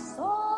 So.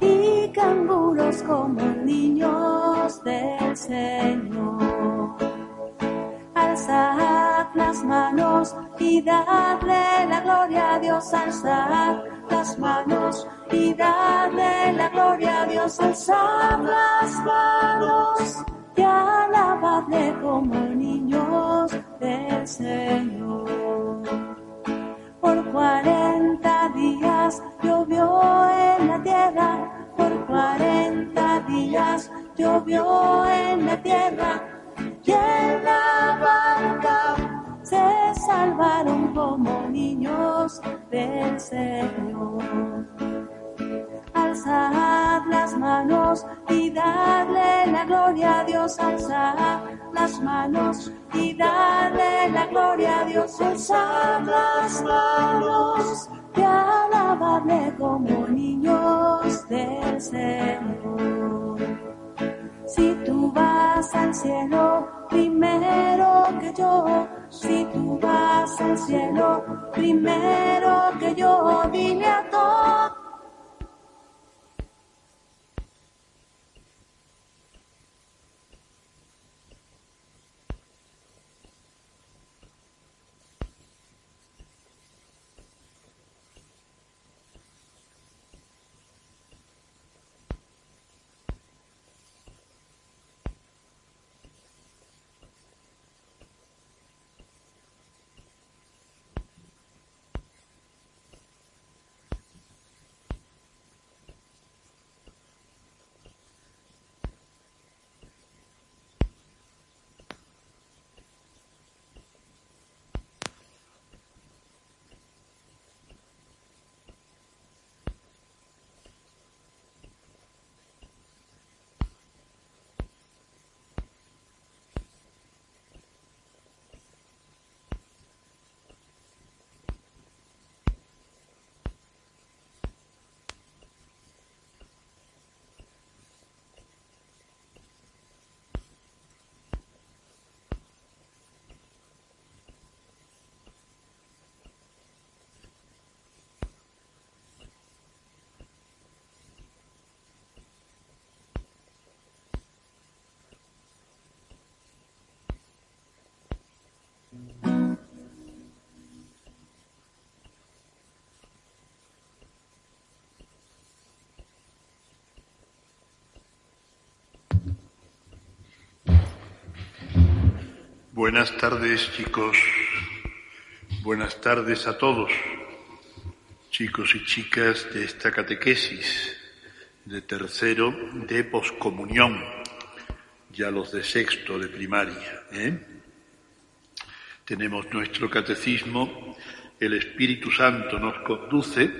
y canguros como niños del Señor. Alzad las manos y dadle la gloria a Dios, alzad las manos y dadle la gloria a Dios, alzad las manos y alabadle como niños del Señor. Por 40 días llovió en la tierra, por 40 días llovió en la tierra. Y en la barca se salvaron como niños del Señor alzad las manos y dadle la gloria a Dios, alzad las manos y dadle la gloria a Dios, alzad las manos y alabadle como niños del Señor. Si tú vas al cielo, primero que yo, si tú vas al cielo, primero que yo, dile a todos Buenas tardes, chicos. Buenas tardes a todos, chicos y chicas de esta catequesis de tercero de poscomunión, ya los de sexto de primaria. ¿eh? Tenemos nuestro catecismo, el Espíritu Santo nos conduce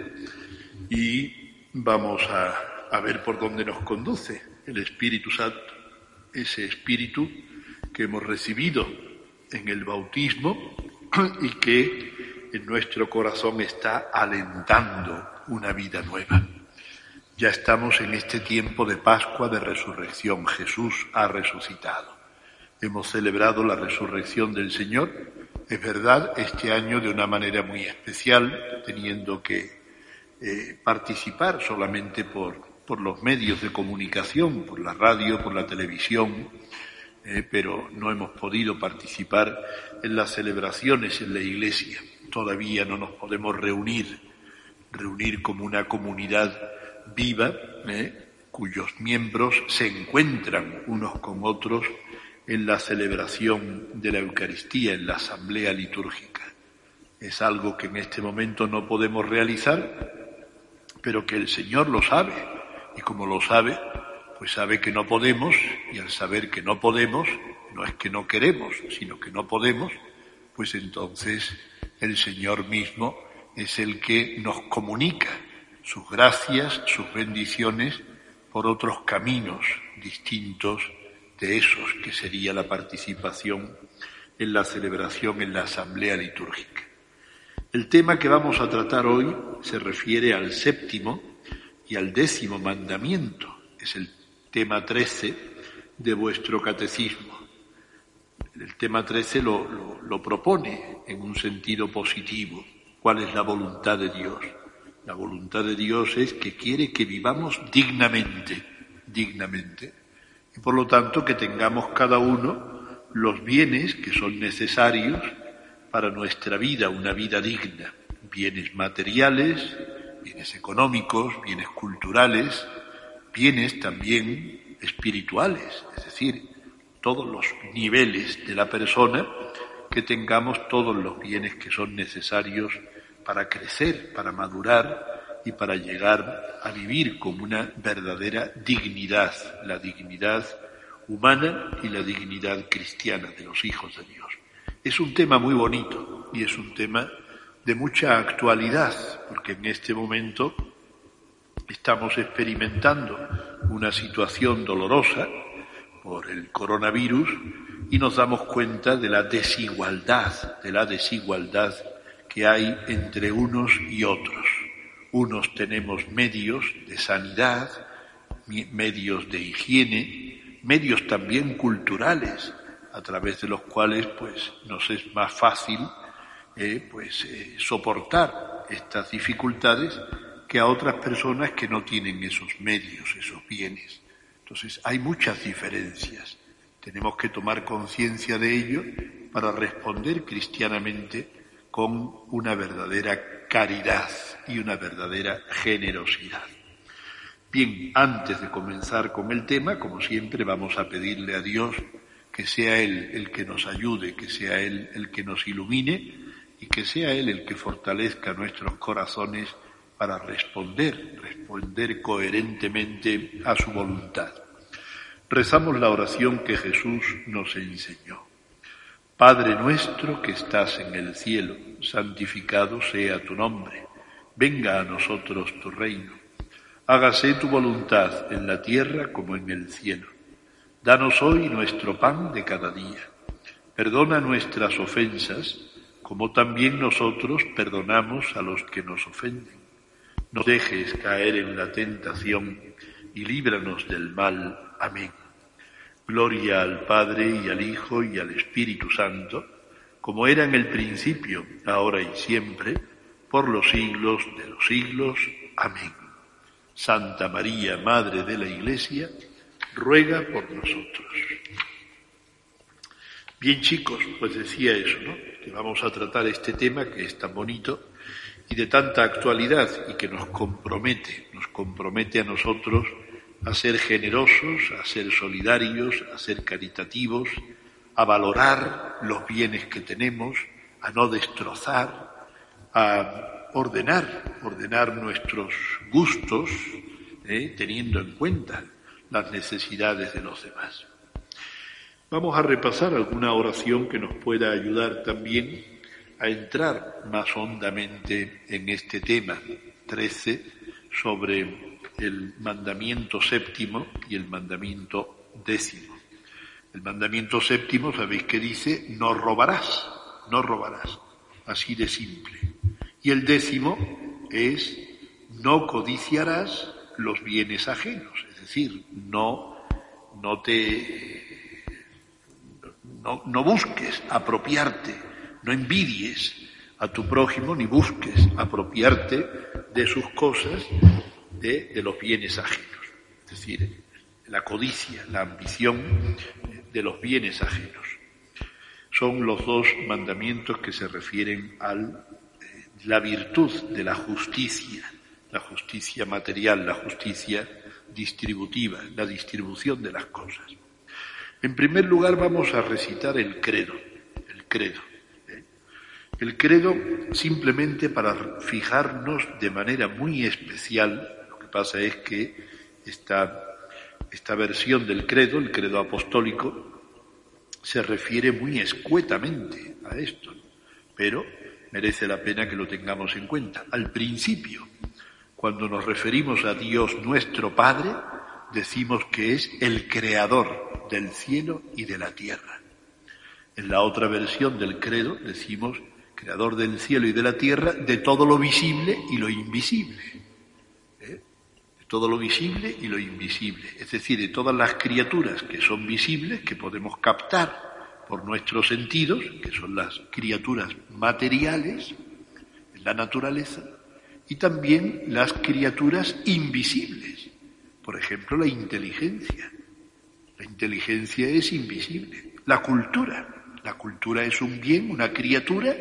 y vamos a, a ver por dónde nos conduce el Espíritu Santo, ese Espíritu que hemos recibido en el bautismo y que en nuestro corazón está alentando una vida nueva. Ya estamos en este tiempo de Pascua de resurrección. Jesús ha resucitado. Hemos celebrado la resurrección del Señor. Es verdad, este año de una manera muy especial, teniendo que eh, participar solamente por, por los medios de comunicación, por la radio, por la televisión, eh, pero no hemos podido participar en las celebraciones en la iglesia. Todavía no nos podemos reunir, reunir como una comunidad viva, eh, cuyos miembros se encuentran unos con otros en la celebración de la Eucaristía, en la asamblea litúrgica. Es algo que en este momento no podemos realizar, pero que el Señor lo sabe, y como lo sabe, pues sabe que no podemos y al saber que no podemos, no es que no queremos, sino que no podemos, pues entonces el Señor mismo es el que nos comunica sus gracias, sus bendiciones por otros caminos distintos de esos que sería la participación en la celebración en la asamblea litúrgica. El tema que vamos a tratar hoy se refiere al séptimo y al décimo mandamiento. Es el tema 13 de vuestro catecismo. El tema 13 lo, lo, propone en un sentido positivo. ¿Cuál es la voluntad de Dios? La voluntad de Dios es que quiere que vivamos dignamente, dignamente, y por lo tanto que tengamos cada uno los bienes que son necesarios para nuestra vida, una vida digna, bienes materiales, bienes económicos, bienes culturales, bienes también espirituales, es decir, todos los niveles de la persona, que tengamos todos los bienes que son necesarios para crecer, para madurar y para llegar a vivir como una verdadera dignidad, la dignidad humana y la dignidad cristiana de los hijos de Dios. Es un tema muy bonito y es un tema de mucha actualidad, porque en este momento Estamos experimentando una situación dolorosa por el coronavirus y nos damos cuenta de la desigualdad, de la desigualdad que hay entre unos y otros. Unos tenemos medios de sanidad, medios de higiene, medios también culturales a través de los cuales pues nos es más fácil eh, pues eh, soportar estas dificultades que a otras personas que no tienen esos medios, esos bienes. Entonces hay muchas diferencias. Tenemos que tomar conciencia de ello para responder cristianamente con una verdadera caridad y una verdadera generosidad. Bien, antes de comenzar con el tema, como siempre, vamos a pedirle a Dios que sea Él el que nos ayude, que sea Él el que nos ilumine y que sea Él el que fortalezca nuestros corazones para responder, responder coherentemente a su voluntad. Rezamos la oración que Jesús nos enseñó. Padre nuestro que estás en el cielo, santificado sea tu nombre. Venga a nosotros tu reino. Hágase tu voluntad en la tierra como en el cielo. Danos hoy nuestro pan de cada día. Perdona nuestras ofensas, como también nosotros perdonamos a los que nos ofenden. No dejes caer en la tentación y líbranos del mal. Amén. Gloria al Padre y al Hijo y al Espíritu Santo, como era en el principio, ahora y siempre, por los siglos de los siglos. Amén. Santa María, Madre de la Iglesia, ruega por nosotros. Bien chicos, pues decía eso, ¿no? Que vamos a tratar este tema que es tan bonito y de tanta actualidad y que nos compromete, nos compromete a nosotros a ser generosos, a ser solidarios, a ser caritativos, a valorar los bienes que tenemos, a no destrozar, a ordenar, ordenar nuestros gustos, ¿eh? teniendo en cuenta las necesidades de los demás. Vamos a repasar alguna oración que nos pueda ayudar también a entrar más hondamente en este tema 13 sobre el mandamiento séptimo y el mandamiento décimo. El mandamiento séptimo, sabéis que dice, no robarás, no robarás, así de simple. Y el décimo es, no codiciarás los bienes ajenos, es decir, no, no te, no, no busques apropiarte, no envidies a tu prójimo ni busques apropiarte de sus cosas de, los bienes ajenos. Es decir, la codicia, la ambición de los bienes ajenos. Son los dos mandamientos que se refieren a eh, la virtud de la justicia, la justicia material, la justicia distributiva, la distribución de las cosas. En primer lugar vamos a recitar el credo, el credo. El credo simplemente para fijarnos de manera muy especial pasa es que esta, esta versión del credo, el credo apostólico, se refiere muy escuetamente a esto, pero merece la pena que lo tengamos en cuenta. Al principio, cuando nos referimos a Dios nuestro Padre, decimos que es el creador del cielo y de la tierra. En la otra versión del credo decimos creador del cielo y de la tierra, de todo lo visible y lo invisible todo lo visible y lo invisible, es decir, de todas las criaturas que son visibles, que podemos captar por nuestros sentidos, que son las criaturas materiales la naturaleza, y también las criaturas invisibles, por ejemplo, la inteligencia. La inteligencia es invisible. La cultura. La cultura es un bien, una criatura,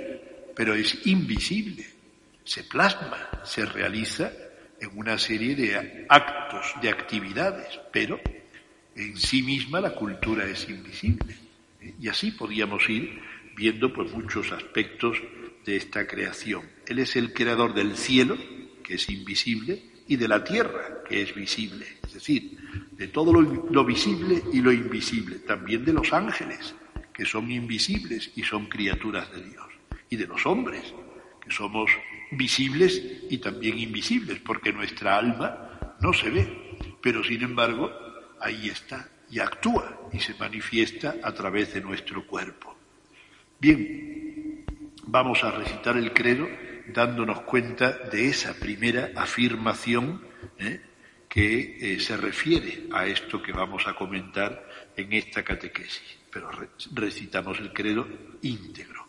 pero es invisible. Se plasma, se realiza en una serie de actos, de actividades, pero en sí misma la cultura es invisible. Y así podríamos ir viendo pues muchos aspectos de esta creación. Él es el creador del cielo, que es invisible, y de la tierra, que es visible. Es decir, de todo lo visible y lo invisible, también de los ángeles, que son invisibles y son criaturas de Dios, y de los hombres, que somos visibles y también invisibles, porque nuestra alma no se ve, pero sin embargo ahí está y actúa y se manifiesta a través de nuestro cuerpo. Bien, vamos a recitar el credo dándonos cuenta de esa primera afirmación ¿eh? que eh, se refiere a esto que vamos a comentar en esta catequesis, pero recitamos el credo íntegro.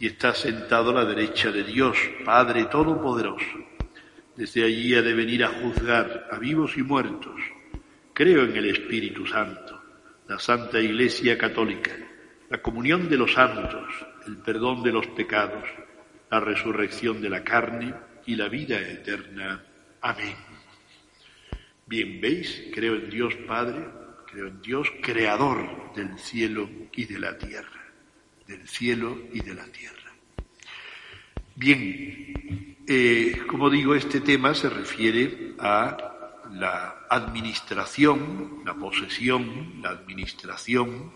y está sentado a la derecha de Dios, Padre Todopoderoso. Desde allí ha de venir a juzgar a vivos y muertos. Creo en el Espíritu Santo, la Santa Iglesia Católica, la comunión de los santos, el perdón de los pecados, la resurrección de la carne y la vida eterna. Amén. Bien, ¿veis? Creo en Dios Padre, creo en Dios Creador del cielo y de la tierra del cielo y de la tierra. Bien, eh, como digo, este tema se refiere a la administración, la posesión, la administración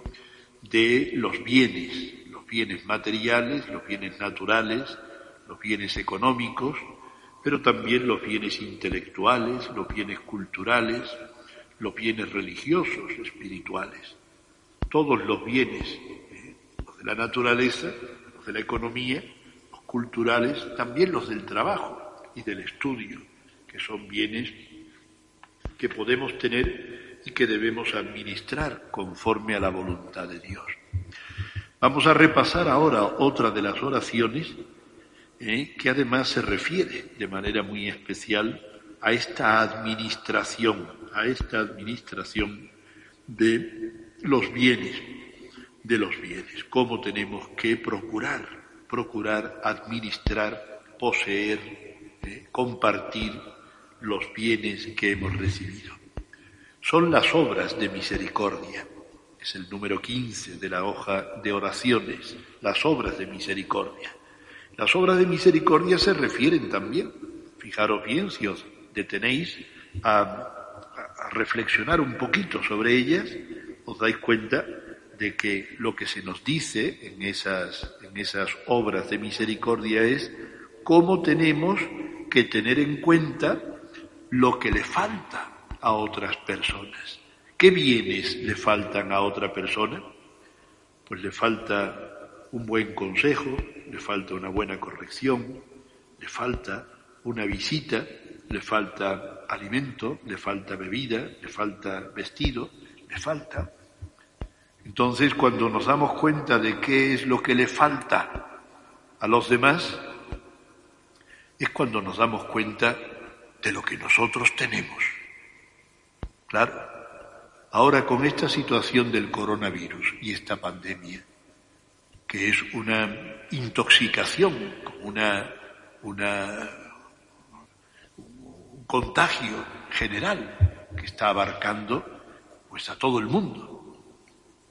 de los bienes, los bienes materiales, los bienes naturales, los bienes económicos, pero también los bienes intelectuales, los bienes culturales, los bienes religiosos, espirituales. Todos los bienes la naturaleza, los de la economía, los culturales, también los del trabajo y del estudio, que son bienes que podemos tener y que debemos administrar conforme a la voluntad de Dios. Vamos a repasar ahora otra de las oraciones eh, que además se refiere de manera muy especial a esta administración, a esta administración de los bienes de los bienes, cómo tenemos que procurar, procurar administrar, poseer, eh, compartir los bienes que hemos recibido. Son las obras de misericordia. Es el número 15 de la hoja de oraciones, las obras de misericordia. Las obras de misericordia se refieren también, fijaros bien si os detenéis a, a reflexionar un poquito sobre ellas, os dais cuenta de que lo que se nos dice en esas, en esas obras de misericordia es cómo tenemos que tener en cuenta lo que le falta a otras personas. ¿Qué bienes le faltan a otra persona? Pues le falta un buen consejo, le falta una buena corrección, le falta una visita, le falta alimento, le falta bebida, le falta vestido, le falta entonces, cuando nos damos cuenta de qué es lo que le falta a los demás, es cuando nos damos cuenta de lo que nosotros tenemos. Claro, ahora con esta situación del coronavirus y esta pandemia, que es una intoxicación, una, una, un contagio general que está abarcando pues a todo el mundo.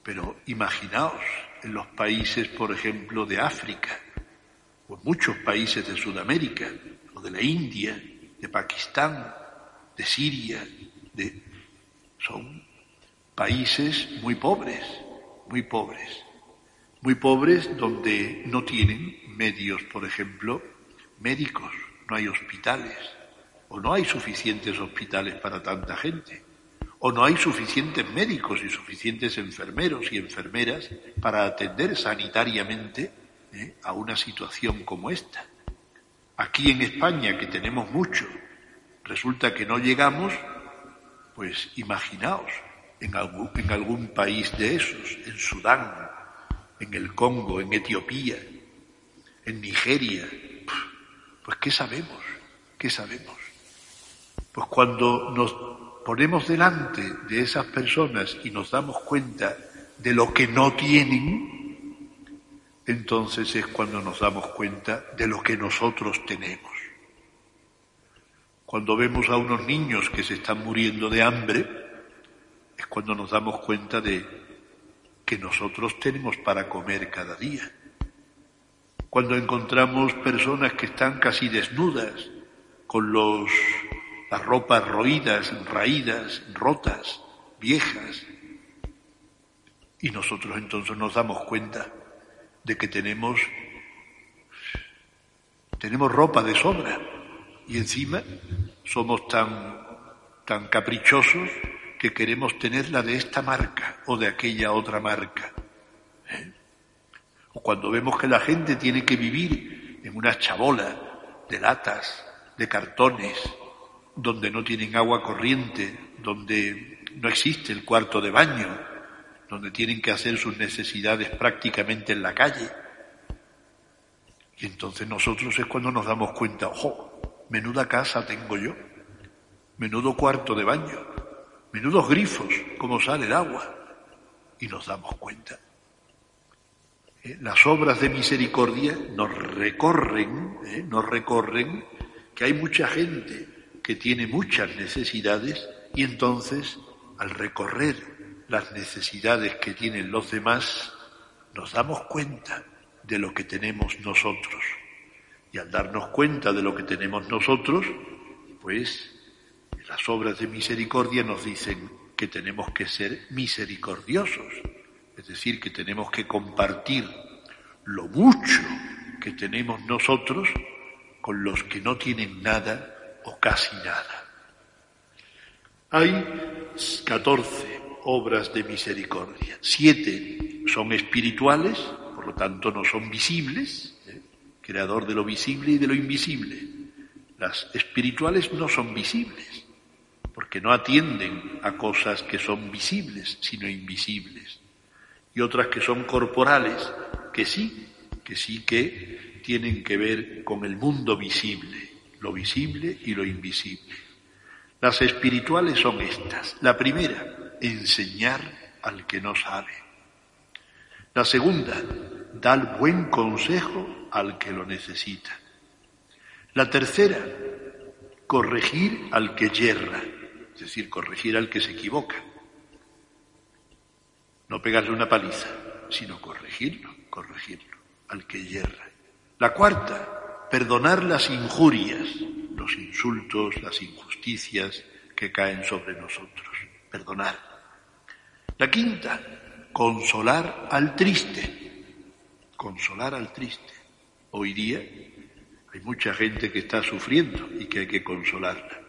Pero imaginaos en los países, por ejemplo, de África, o en muchos países de Sudamérica, o de la India, de Pakistán, de Siria, de... son países muy pobres, muy pobres, muy pobres donde no tienen medios, por ejemplo, médicos, no hay hospitales, o no hay suficientes hospitales para tanta gente o no hay suficientes médicos y suficientes enfermeros y enfermeras para atender sanitariamente ¿eh? a una situación como esta. Aquí en España, que tenemos mucho, resulta que no llegamos, pues imaginaos, en algún, en algún país de esos, en Sudán, en el Congo, en Etiopía, en Nigeria, pues ¿qué sabemos? ¿Qué sabemos? Pues cuando nos ponemos delante de esas personas y nos damos cuenta de lo que no tienen, entonces es cuando nos damos cuenta de lo que nosotros tenemos. Cuando vemos a unos niños que se están muriendo de hambre, es cuando nos damos cuenta de que nosotros tenemos para comer cada día. Cuando encontramos personas que están casi desnudas, con los las ropas roídas, raídas, rotas, viejas. Y nosotros entonces nos damos cuenta de que tenemos, tenemos ropa de sobra y encima somos tan, tan caprichosos que queremos tener la de esta marca o de aquella otra marca. ¿Eh? O cuando vemos que la gente tiene que vivir en una chabola de latas, de cartones, donde no tienen agua corriente, donde no existe el cuarto de baño, donde tienen que hacer sus necesidades prácticamente en la calle. Y entonces nosotros es cuando nos damos cuenta, ojo, menuda casa tengo yo, menudo cuarto de baño, menudos grifos, cómo sale el agua. Y nos damos cuenta. Eh, las obras de misericordia nos recorren, eh, nos recorren que hay mucha gente que tiene muchas necesidades y entonces al recorrer las necesidades que tienen los demás, nos damos cuenta de lo que tenemos nosotros. Y al darnos cuenta de lo que tenemos nosotros, pues las obras de misericordia nos dicen que tenemos que ser misericordiosos, es decir, que tenemos que compartir lo mucho que tenemos nosotros con los que no tienen nada o casi nada. Hay 14 obras de misericordia. Siete son espirituales, por lo tanto no son visibles, ¿eh? creador de lo visible y de lo invisible. Las espirituales no son visibles, porque no atienden a cosas que son visibles, sino invisibles. Y otras que son corporales, que sí, que sí que tienen que ver con el mundo visible, lo visible y lo invisible. Las espirituales son estas. La primera, enseñar al que no sabe. La segunda, dar buen consejo al que lo necesita. La tercera, corregir al que yerra, es decir, corregir al que se equivoca. No pegarle una paliza, sino corregirlo, corregirlo, al que yerra. La cuarta, perdonar las injurias, los insultos, las injusticias que caen sobre nosotros. Perdonar. La quinta, consolar al triste. Consolar al triste. Hoy día hay mucha gente que está sufriendo y que hay que consolarla.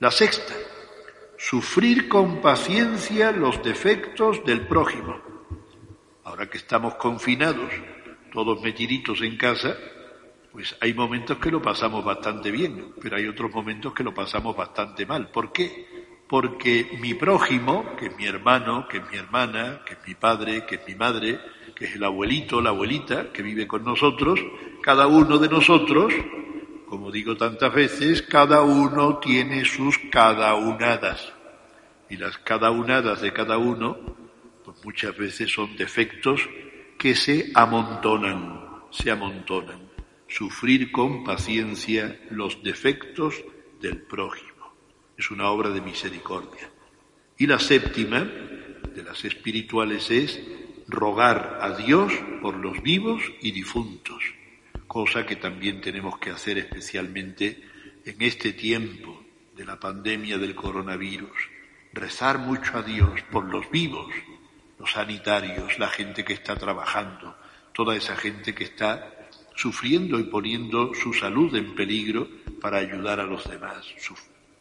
La sexta, sufrir con paciencia los defectos del prójimo. Ahora que estamos confinados, todos metiditos en casa, pues hay momentos que lo pasamos bastante bien, pero hay otros momentos que lo pasamos bastante mal. ¿Por qué? porque mi prójimo, que es mi hermano, que es mi hermana, que es mi padre, que es mi madre, que es el abuelito, la abuelita que vive con nosotros, cada uno de nosotros, como digo tantas veces, cada uno tiene sus cada unadas. Y las cada unadas de cada uno, pues muchas veces son defectos que se amontonan, se amontonan. Sufrir con paciencia los defectos del prójimo es una obra de misericordia. Y la séptima de las espirituales es rogar a Dios por los vivos y difuntos, cosa que también tenemos que hacer especialmente en este tiempo de la pandemia del coronavirus. Rezar mucho a Dios por los vivos, los sanitarios, la gente que está trabajando, toda esa gente que está sufriendo y poniendo su salud en peligro para ayudar a los demás,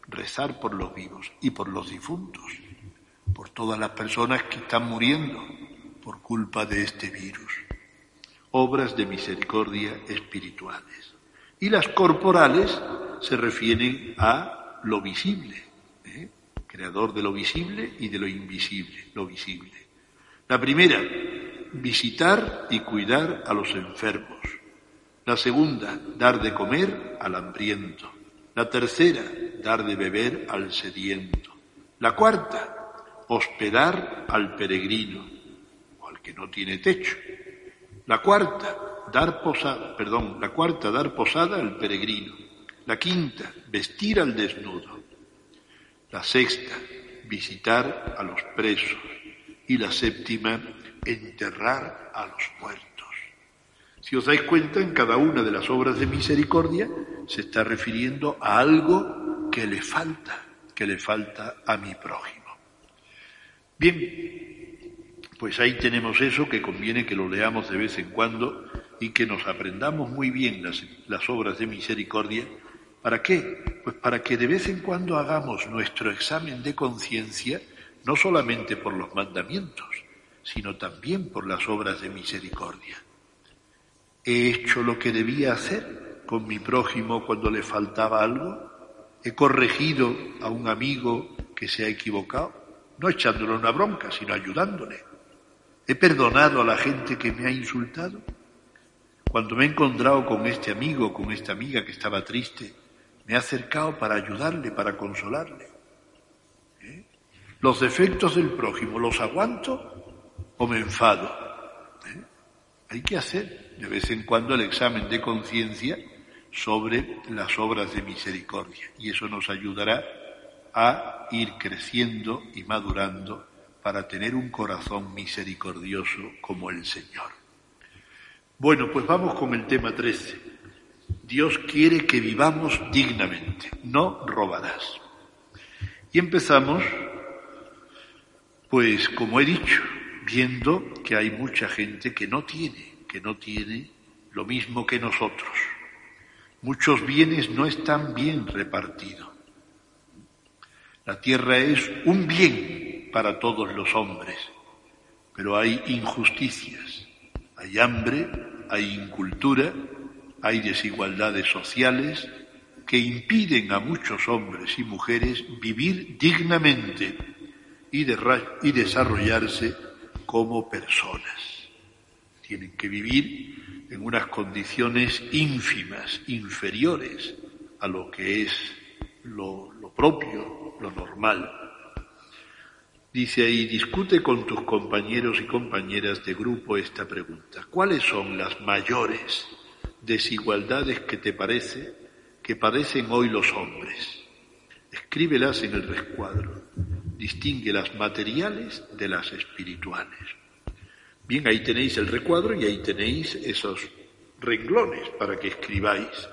rezar por los vivos y por los difuntos, por todas las personas que están muriendo por culpa de este virus. Obras de misericordia espirituales. Y las corporales se refieren a lo visible, ¿eh? creador de lo visible y de lo invisible, lo visible. La primera, visitar y cuidar a los enfermos. La segunda, dar de comer al hambriento. La tercera, dar de beber al sediento. La cuarta, hospedar al peregrino o al que no tiene techo. La cuarta, dar posada, perdón, la cuarta, dar posada al peregrino. La quinta, vestir al desnudo. La sexta, visitar a los presos. Y la séptima, enterrar a los muertos. Si os dais cuenta, en cada una de las obras de misericordia se está refiriendo a algo que le falta, que le falta a mi prójimo. Bien, pues ahí tenemos eso que conviene que lo leamos de vez en cuando y que nos aprendamos muy bien las, las obras de misericordia. ¿Para qué? Pues para que de vez en cuando hagamos nuestro examen de conciencia, no solamente por los mandamientos, sino también por las obras de misericordia. ¿He hecho lo que debía hacer con mi prójimo cuando le faltaba algo? ¿He corregido a un amigo que se ha equivocado? No echándole una bronca, sino ayudándole. ¿He perdonado a la gente que me ha insultado? Cuando me he encontrado con este amigo, con esta amiga que estaba triste, me he acercado para ayudarle, para consolarle. ¿Eh? Los defectos del prójimo, ¿los aguanto o me enfado? ¿Eh? Hay que hacer de vez en cuando el examen de conciencia sobre las obras de misericordia y eso nos ayudará a ir creciendo y madurando para tener un corazón misericordioso como el Señor. Bueno, pues vamos con el tema 13. Dios quiere que vivamos dignamente, no robarás. Y empezamos, pues como he dicho, viendo que hay mucha gente que no tiene, que no tiene lo mismo que nosotros. Muchos bienes no están bien repartidos. La tierra es un bien para todos los hombres, pero hay injusticias, hay hambre, hay incultura, hay desigualdades sociales que impiden a muchos hombres y mujeres vivir dignamente y, y desarrollarse como personas. Tienen que vivir en unas condiciones ínfimas, inferiores a lo que es lo, propio, lo normal. Dice ahí, discute con tus compañeros y compañeras de grupo esta pregunta. ¿Cuáles son las mayores desigualdades que te parece que padecen hoy los hombres? Escríbelas en el rescuadro. Distingue las materiales de las espirituales. Bien, ahí tenéis el recuadro y ahí tenéis esos renglones para que escribáis.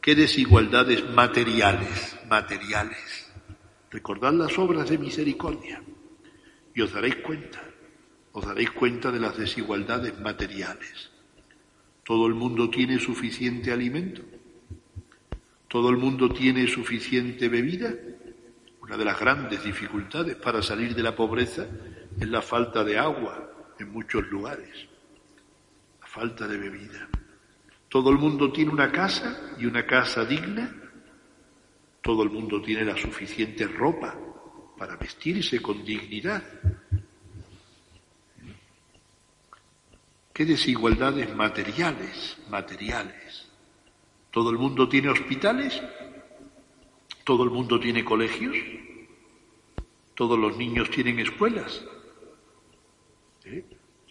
¿Qué desigualdades materiales? Materiales. Recordad las obras de misericordia y os daréis cuenta, os daréis cuenta de las desigualdades materiales. ¿Todo el mundo tiene suficiente alimento? ¿Todo el mundo tiene suficiente bebida? Una de las grandes dificultades para salir de la pobreza es la falta de agua en muchos lugares, la falta de bebida. ¿Todo el mundo tiene una casa y una casa digna? ¿Todo el mundo tiene la suficiente ropa para vestirse con dignidad. ¿Qué desigualdades materiales, materiales? ¿Todo el mundo tiene hospitales? ¿Todo el mundo tiene colegios? ¿Todos los niños tienen escuelas?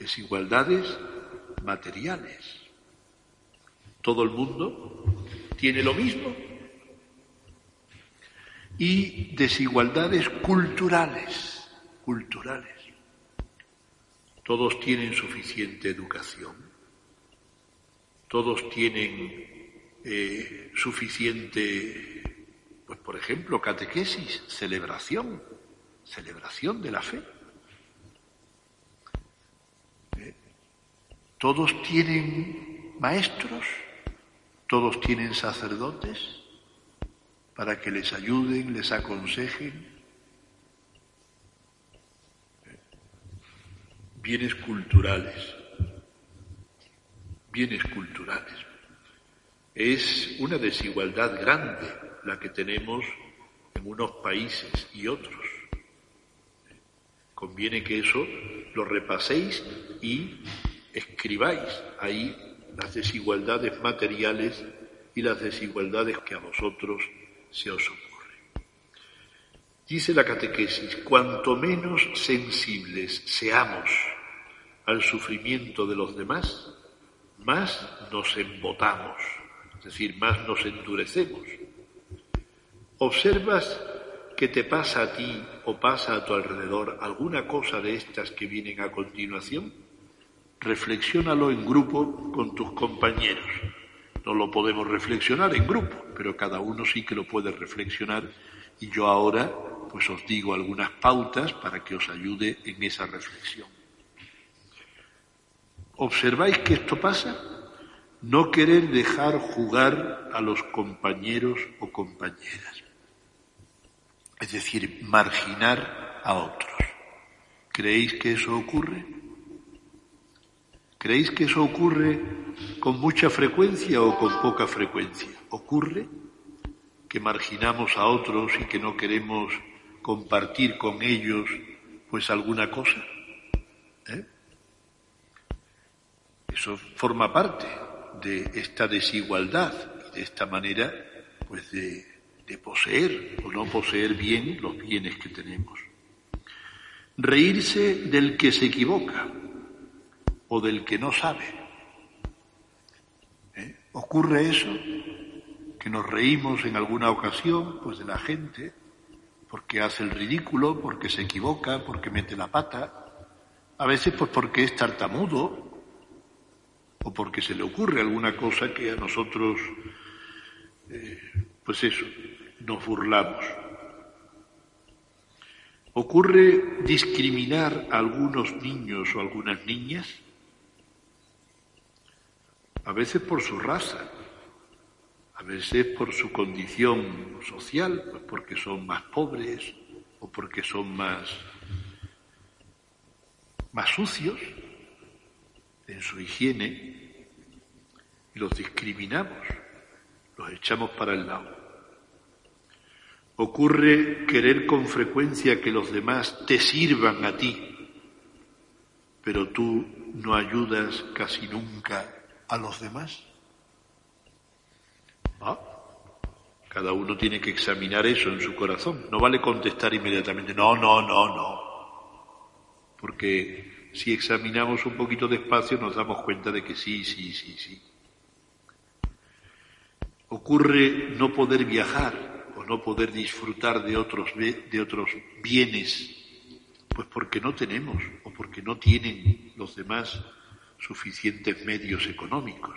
Desigualdades materiales. ¿Todo el mundo tiene lo mismo? y desigualdades culturales, culturales. Todos tienen suficiente educación, todos tienen eh, suficiente, pues por ejemplo, catequesis, celebración, celebración de la fe. Todos tienen maestros, todos tienen sacerdotes, para que les ayuden, les aconsejen. Bienes culturales, bienes culturales. Es una desigualdad grande la que tenemos en unos países y otros. Conviene que eso lo repaséis y escribáis ahí las desigualdades materiales y las desigualdades que a vosotros se os ocurre. Dice la catequesis, cuanto menos sensibles seamos al sufrimiento de los demás, más nos embotamos, es decir, más nos endurecemos. ¿Observas que te pasa a ti o pasa a tu alrededor alguna cosa de estas que vienen a continuación? Reflexiónalo en grupo con tus compañeros No lo podemos reflexionar en grupo, pero cada uno sí que lo puede reflexionar y yo ahora pues os digo algunas pautas para que os ayude en esa reflexión. ¿Observáis que esto pasa? No querer dejar jugar a los compañeros o compañeras. Es decir, marginar a otros. ¿Creéis que eso ocurre? ¿Creéis que eso ocurre con mucha frecuencia o con poca frecuencia? ¿Ocurre que marginamos a otros y que no queremos compartir con ellos pues alguna cosa? ¿Eh? Eso forma parte de esta desigualdad y de esta manera pues de, de poseer o no poseer bien los bienes que tenemos. Reírse del que se equivoca o del que no sabe. ¿Eh? ¿Ocurre eso? Que nos reímos en alguna ocasión pues de la gente porque hace el ridículo, porque se equivoca, porque mete la pata, a veces pues porque es tartamudo o porque se le ocurre alguna cosa que a nosotros, eh, pues eso, nos burlamos. ¿Ocurre discriminar a algunos niños o algunas niñas? A veces por su raza, a veces por su condición social, pues porque son más pobres o porque son más, más sucios en su higiene y los discriminamos, los echamos para el lado. Ocurre querer con frecuencia que los demás te sirvan a ti, pero tú no ayudas casi nunca a los demás. ¿Ah? Cada uno tiene que examinar eso en su corazón. No vale contestar inmediatamente, no, no, no, no. Porque si examinamos un poquito despacio nos damos cuenta de que sí, sí, sí, sí. Ocurre no poder viajar no poder disfrutar de otros, de otros bienes, pues porque no tenemos o porque no tienen los demás suficientes medios económicos.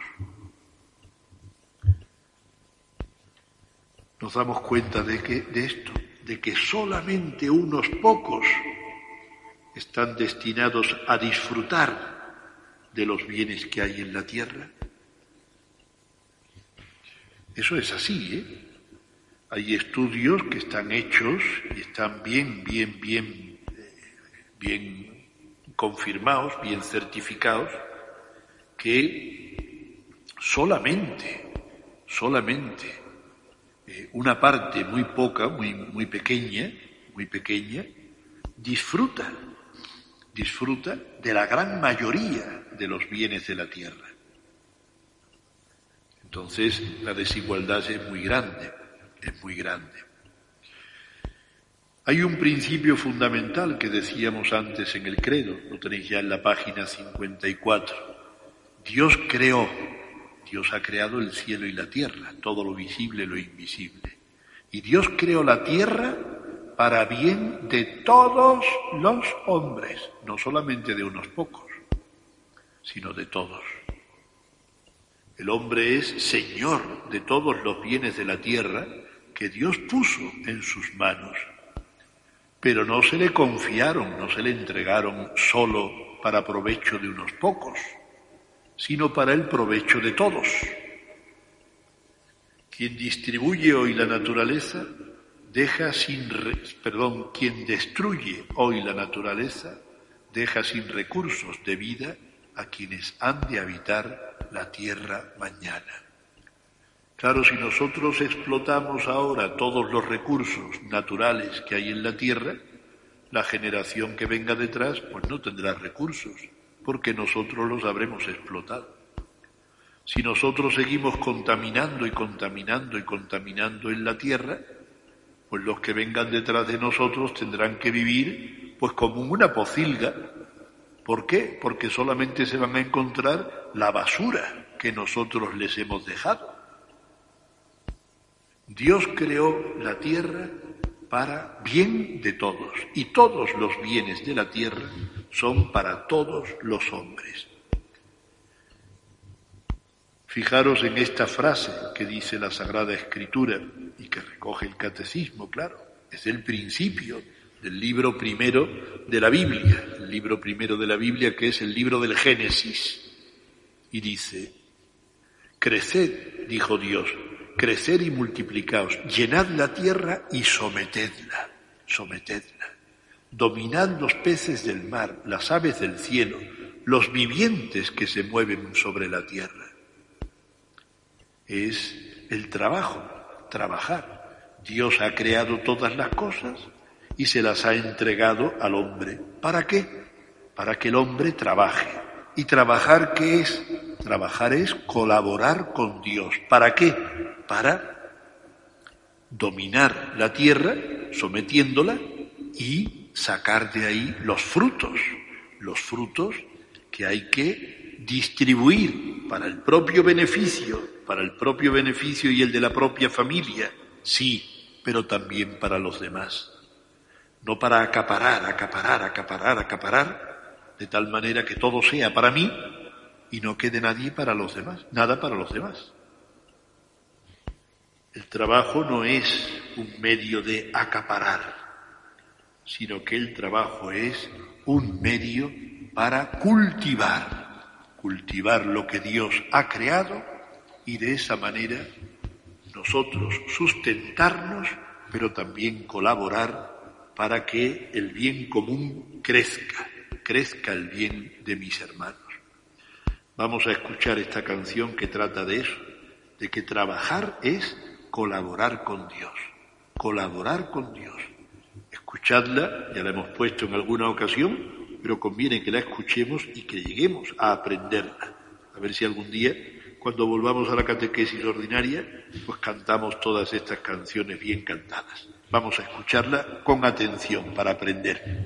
Nos damos cuenta de, que, de esto, de que solamente unos pocos están destinados a disfrutar de los bienes que hay en la tierra. Eso es así, ¿eh? Hay estudios que están hechos y están bien, bien, bien, bien confirmados, bien certificados, que solamente, solamente eh, una parte muy poca, muy, muy pequeña, muy pequeña, disfruta, disfruta de la gran mayoría de los bienes de la tierra. Entonces la desigualdad es muy grande es muy grande. Hay un principio fundamental que decíamos antes en el credo, lo tenéis ya en la página 54. Dios creó, Dios ha creado el cielo y la tierra, todo lo visible y lo invisible. Y Dios creó la tierra para bien de todos los hombres, no solamente de unos pocos, sino de todos. El hombre es señor de todos los bienes de la tierra que Dios puso en sus manos, pero no se le confiaron, no se le entregaron solo para provecho de unos pocos, sino para el provecho de todos. Quien distribuye hoy la naturaleza deja sin, perdón, quien destruye hoy la naturaleza deja sin recursos de vida a quienes han de habitar la tierra mañana. Claro, si nosotros explotamos ahora todos los recursos naturales que hay en la Tierra, la generación que venga detrás pues no tendrá recursos, porque nosotros los habremos explotado. Si nosotros seguimos contaminando y contaminando y contaminando en la Tierra, pues los que vengan detrás de nosotros tendrán que vivir pues como una pocilga. ¿Por qué? Porque solamente se van a encontrar la basura que nosotros les hemos dejado. Dios creó la tierra para bien de todos y todos los bienes de la tierra son para todos los hombres. Fijaros en esta frase que dice la Sagrada Escritura y que recoge el Catecismo, claro, es el principio del libro primero de la Biblia, el libro primero de la Biblia que es el libro del Génesis. Y dice, creced, dijo Dios, creced y multiplicaos, llenad la tierra y sometedla, sometedla, dominad los peces del mar, las aves del cielo, los vivientes que se mueven sobre la tierra. Es el trabajo, trabajar. Dios ha creado todas las cosas y se las ha entregado al hombre. ¿Para qué? Para que el hombre trabaje. ¿Y trabajar qué es? Trabajar es colaborar con Dios. ¿Para qué? Para dominar la tierra, sometiéndola y sacar de ahí los frutos, los frutos que hay que distribuir para el propio beneficio, para el propio beneficio y el de la propia familia, sí, pero también para los demás. No para acaparar, acaparar, acaparar, acaparar, de tal manera que todo sea para mí y no quede nadie para los demás, nada para los demás. El trabajo no es un medio de acaparar, sino que el trabajo es un medio para cultivar, cultivar lo que Dios ha creado y de esa manera nosotros sustentarnos, pero también colaborar para que el bien común crezca, crezca el bien de mis hermanos. Vamos a escuchar esta canción que trata de eso, de que trabajar es colaborar con Dios, colaborar con Dios. Escuchadla, ya la hemos puesto en alguna ocasión, pero conviene que la escuchemos y que lleguemos a aprenderla. A ver si algún día, cuando volvamos a la catequesis ordinaria, pues cantamos todas estas canciones bien cantadas. Vamos a escucharla con atención para aprender.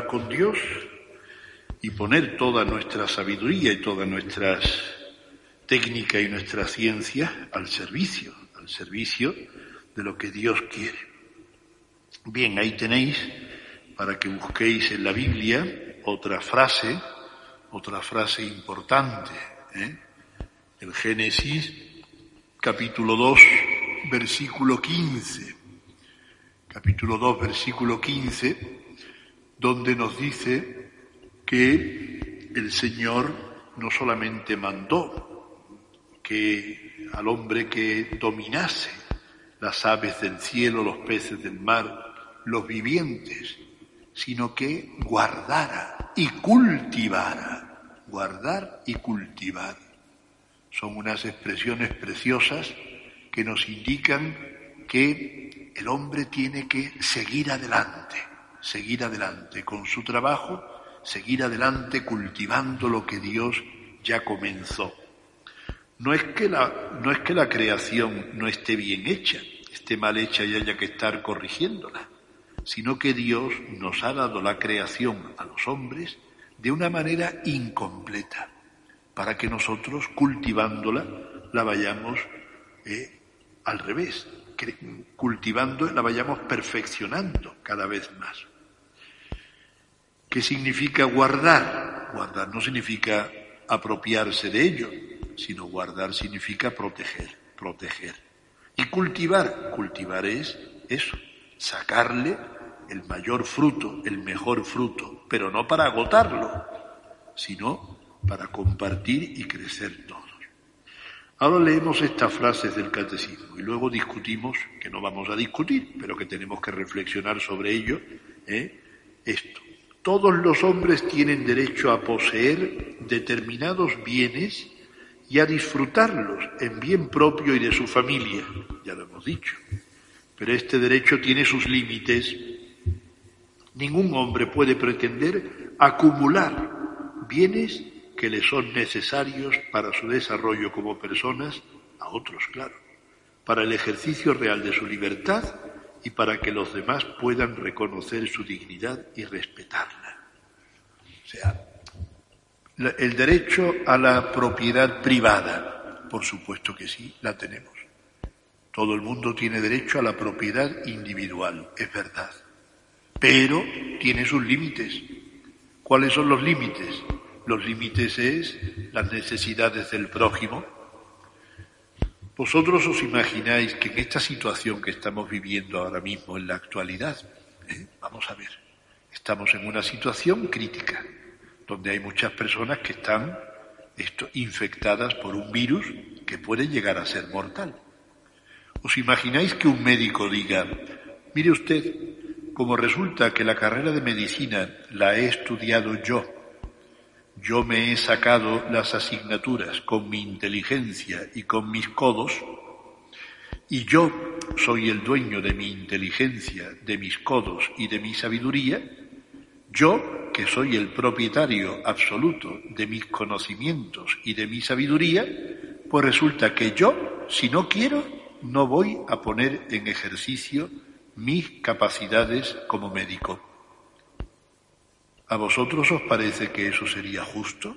Con Dios y poner toda nuestra sabiduría y toda nuestra técnica y nuestra ciencia al servicio, al servicio de lo que Dios quiere. Bien, ahí tenéis para que busquéis en la Biblia otra frase, otra frase importante. ¿eh? El Génesis capítulo 2, versículo 15 capítulo 2, versículo 15, donde nos dice que el Señor no solamente mandó que al hombre que dominase las aves del cielo, los peces del mar, los vivientes, sino que guardara y cultivara, guardar y cultivar. Son unas expresiones preciosas que nos indican que el hombre tiene que seguir adelante, seguir adelante con su trabajo, seguir adelante cultivando lo que Dios ya comenzó. No es que la, no es que la creación no esté bien hecha, esté mal hecha y haya que estar corrigiéndola, sino que Dios nos ha dado la creación a los hombres de una manera incompleta, para que nosotros cultivándola la vayamos eh, al revés, cultivando la vayamos perfeccionando cada vez más. ¿Qué significa guardar? Guardar no significa apropiarse de ello, sino guardar significa proteger, proteger. Y cultivar, cultivar es eso, sacarle el mayor fruto, el mejor fruto, pero no para agotarlo, sino para compartir y crecer todos. Ahora leemos estas frases del catecismo y luego discutimos, que no vamos a discutir, pero que tenemos que reflexionar sobre ello, ¿eh? esto. Todos los hombres tienen derecho a poseer determinados bienes y a disfrutarlos en bien propio y de su familia, ya lo hemos dicho. Pero este derecho tiene sus límites. Ningún hombre puede pretender acumular bienes que le son necesarios para su desarrollo como personas, a otros, claro, para el ejercicio real de su libertad y para que los demás puedan reconocer su dignidad y respetarla. O sea, el derecho a la propiedad privada, por supuesto que sí, la tenemos. Todo el mundo tiene derecho a la propiedad individual, es verdad. Pero tiene sus límites. ¿Cuáles son los límites? Los límites es las necesidades del prójimo, vosotros os imagináis que en esta situación que estamos viviendo ahora mismo en la actualidad, ¿eh? vamos a ver, estamos en una situación crítica, donde hay muchas personas que están infectadas por un virus que puede llegar a ser mortal. ¿Os imagináis que un médico diga, mire usted, como resulta que la carrera de medicina la he estudiado yo, yo me he sacado las asignaturas con mi inteligencia y con mis codos, y yo soy el dueño de mi inteligencia, de mis codos y de mi sabiduría, yo, que soy el propietario absoluto de mis conocimientos y de mi sabiduría, pues resulta que yo, si no quiero, no voy a poner en ejercicio mis capacidades como médico. ¿A vosotros os parece que eso sería justo?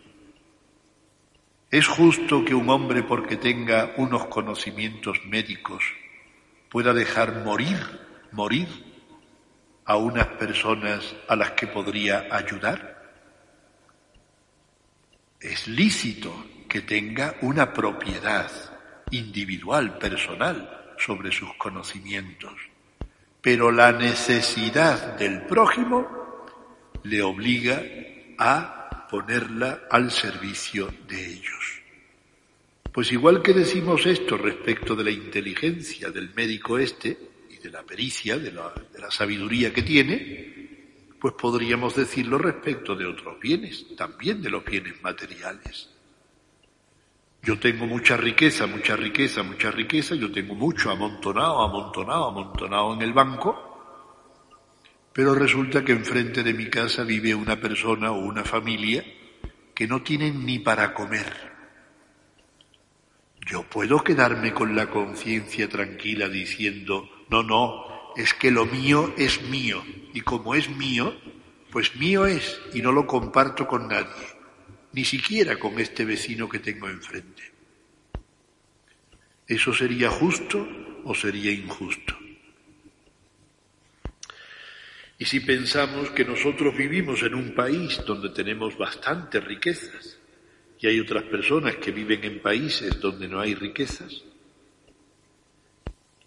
¿Es justo que un hombre, porque tenga unos conocimientos médicos, pueda dejar morir, morir a unas personas a las que podría ayudar? Es lícito que tenga una propiedad individual, personal, sobre sus conocimientos, pero la necesidad del prójimo le obliga a ponerla al servicio de ellos. Pues igual que decimos esto respecto de la inteligencia del médico este y de la pericia, de la, de la sabiduría que tiene, pues podríamos decirlo respecto de otros bienes, también de los bienes materiales. Yo tengo mucha riqueza, mucha riqueza, mucha riqueza, yo tengo mucho amontonado, amontonado, amontonado en el banco, pero resulta que enfrente de mi casa vive una persona o una familia que no tienen ni para comer. Yo puedo quedarme con la conciencia tranquila diciendo, no, no, es que lo mío es mío, y como es mío, pues mío es, y no lo comparto con nadie, ni siquiera con este vecino que tengo enfrente. ¿Eso sería justo o sería injusto? Y si pensamos que nosotros vivimos en un país donde tenemos bastantes riquezas y hay otras personas que viven en países donde no hay riquezas,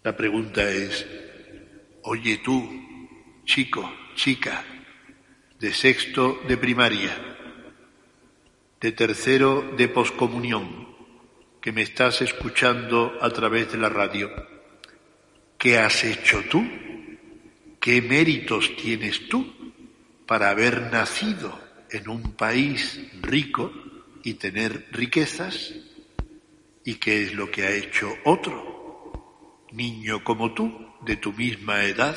la pregunta es, oye tú, chico, chica, de sexto de primaria, de tercero de poscomunión, que me estás escuchando a través de la radio, ¿qué has hecho tú? ¿Qué méritos tienes tú para haber nacido en un país rico y tener riquezas? ¿Y qué es lo que ha hecho otro, niño como tú, de tu misma edad,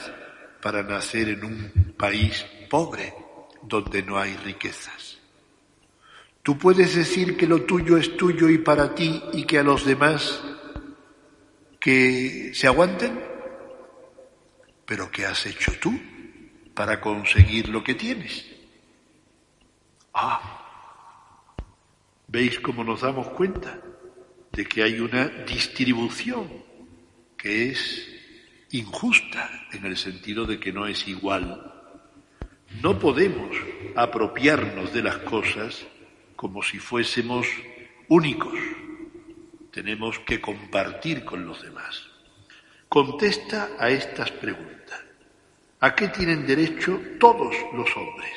para nacer en un país pobre donde no hay riquezas? Tú puedes decir que lo tuyo es tuyo y para ti y que a los demás que se aguanten, pero ¿qué has hecho tú para conseguir lo que tienes? Ah, ¿veis cómo nos damos cuenta de que hay una distribución que es injusta en el sentido de que no es igual? No podemos apropiarnos de las cosas como si fuésemos únicos. Tenemos que compartir con los demás. Contesta a estas preguntas. ¿A qué tienen derecho todos los hombres?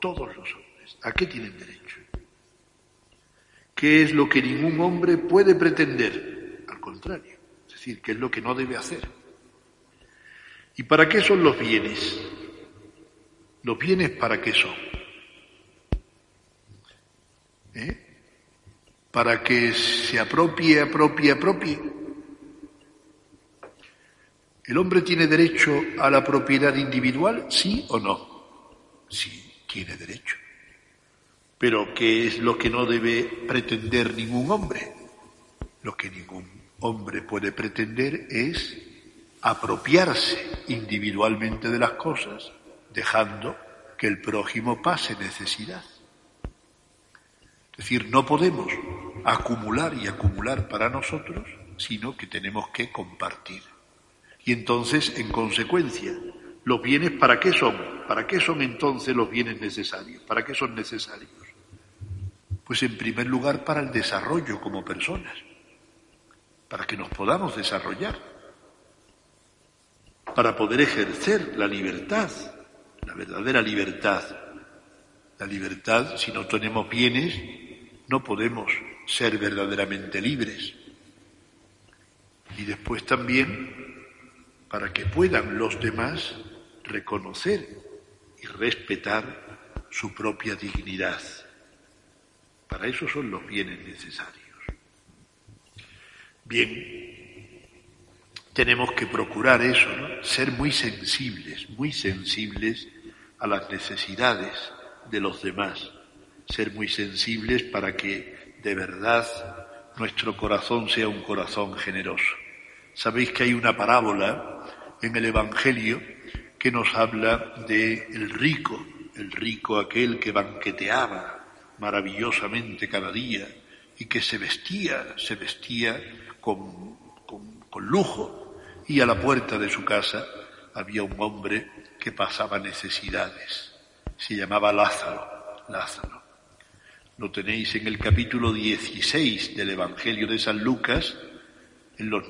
Todos los hombres. ¿A qué tienen derecho? ¿Qué es lo que ningún hombre puede pretender? Al contrario, es decir, ¿qué es lo que no debe hacer? ¿Y para qué son los bienes? ¿Los bienes para qué son? ¿eh? para que se apropie, apropie, apropie. ¿El hombre tiene derecho a la propiedad individual? ¿Sí o no? Sí, tiene derecho. Pero ¿qué es lo que no debe pretender ningún hombre? Lo que ningún hombre puede pretender es apropiarse individualmente de las cosas, dejando que el prójimo pase necesidad. Es decir, no podemos acumular y acumular para nosotros, sino que tenemos que compartir. Y entonces, en consecuencia, los bienes, ¿para qué son? ¿Para qué son entonces los bienes necesarios? ¿Para qué son necesarios? Pues en primer lugar para el desarrollo como personas, para que nos podamos desarrollar, para poder ejercer la libertad, la verdadera libertad. La libertad, si no tenemos bienes, no podemos ser verdaderamente libres. Y después también para que puedan los demás reconocer y respetar su propia dignidad. Para eso son los bienes necesarios. Bien, tenemos que procurar eso, ser muy sensibles, muy sensibles a las necesidades de los demás ser muy sensibles para que de verdad nuestro corazón sea un corazón generoso. Sabéis que hay una parábola en el Evangelio que nos habla de el rico, el rico aquel que banqueteaba maravillosamente cada día y que se vestía, se vestía con, con, con lujo y a la puerta de su casa había un hombre que pasaba necesidades. Se llamaba Lázaro, Lázaro. Lo tenéis en el capítulo 16 del Evangelio de San Lucas, en los